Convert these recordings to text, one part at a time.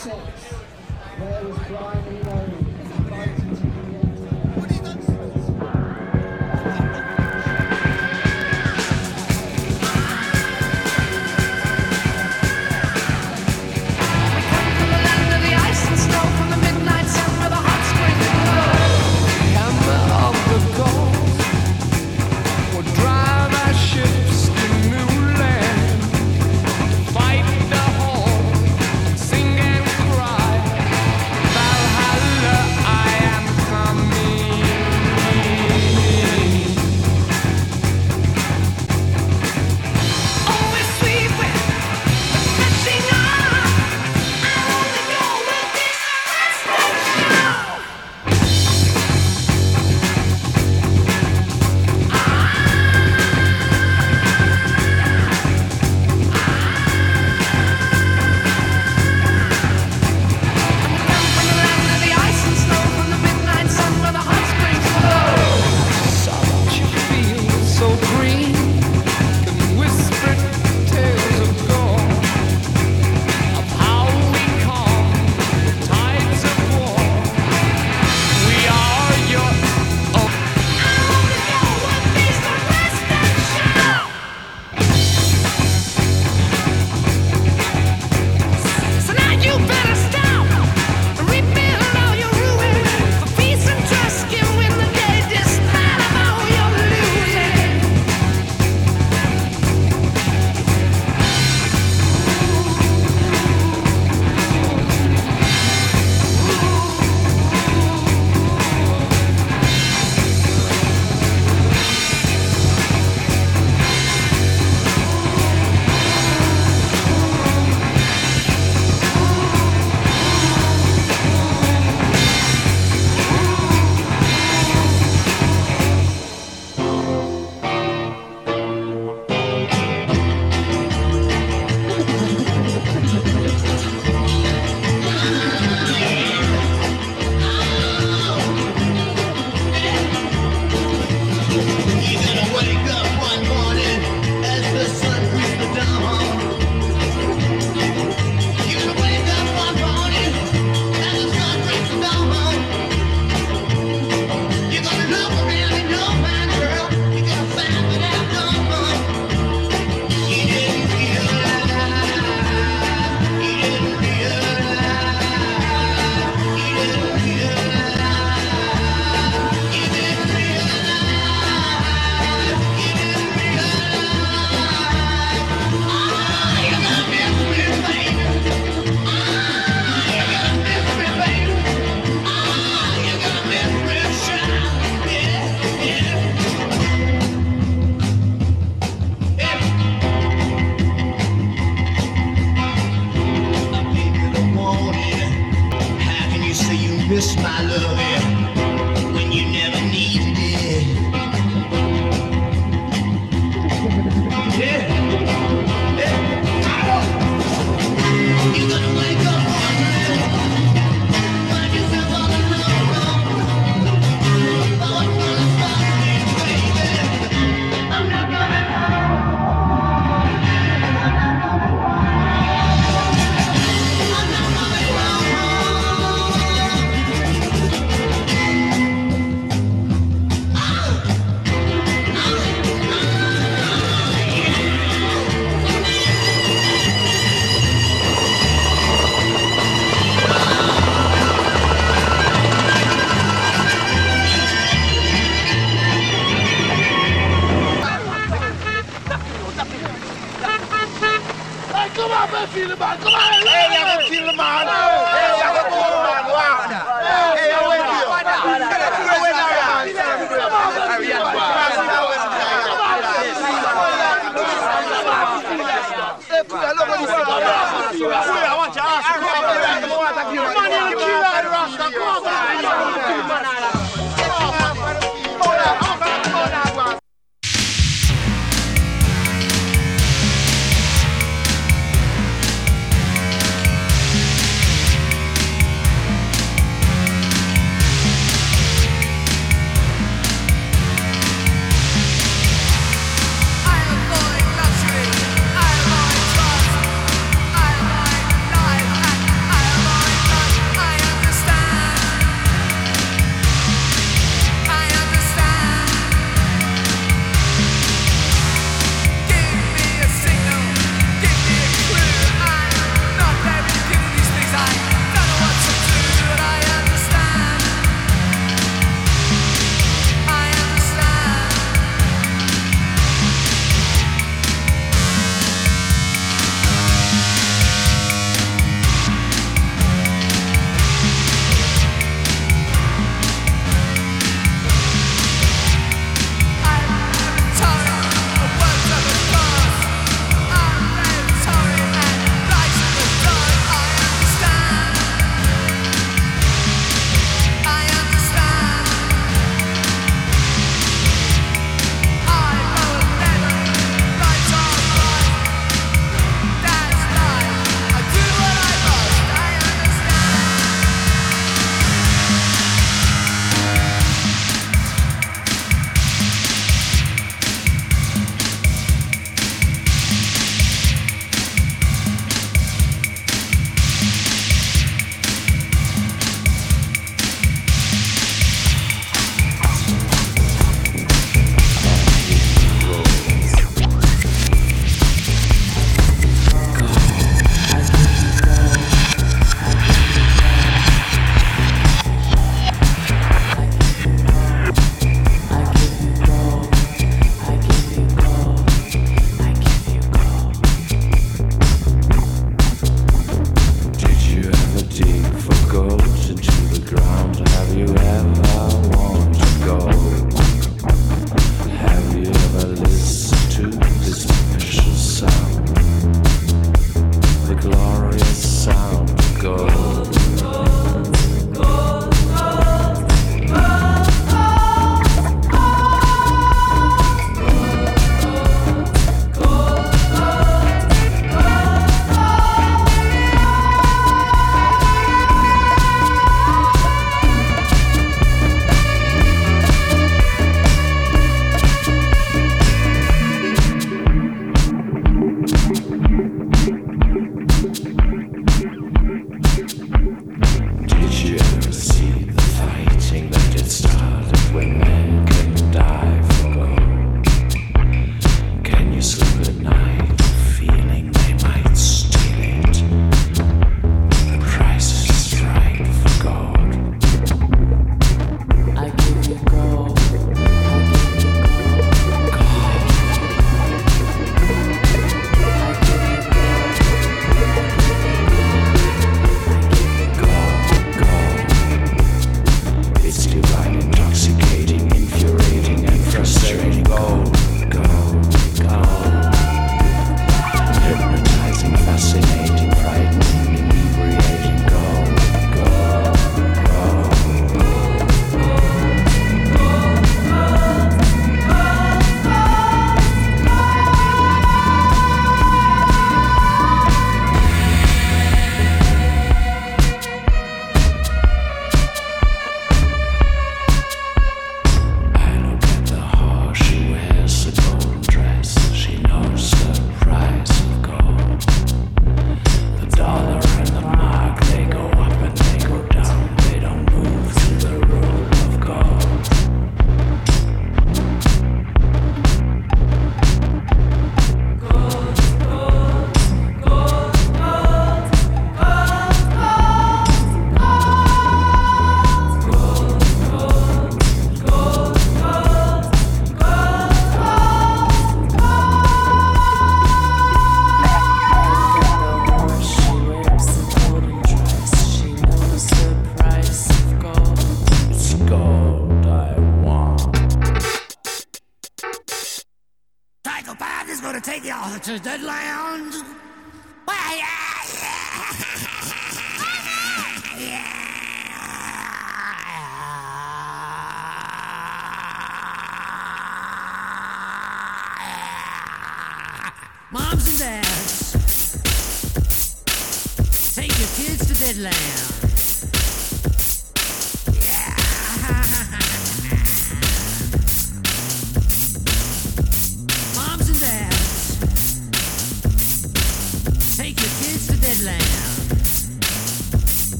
Six. Where was Brian Eno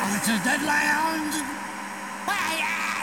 it's a dead land. Fire!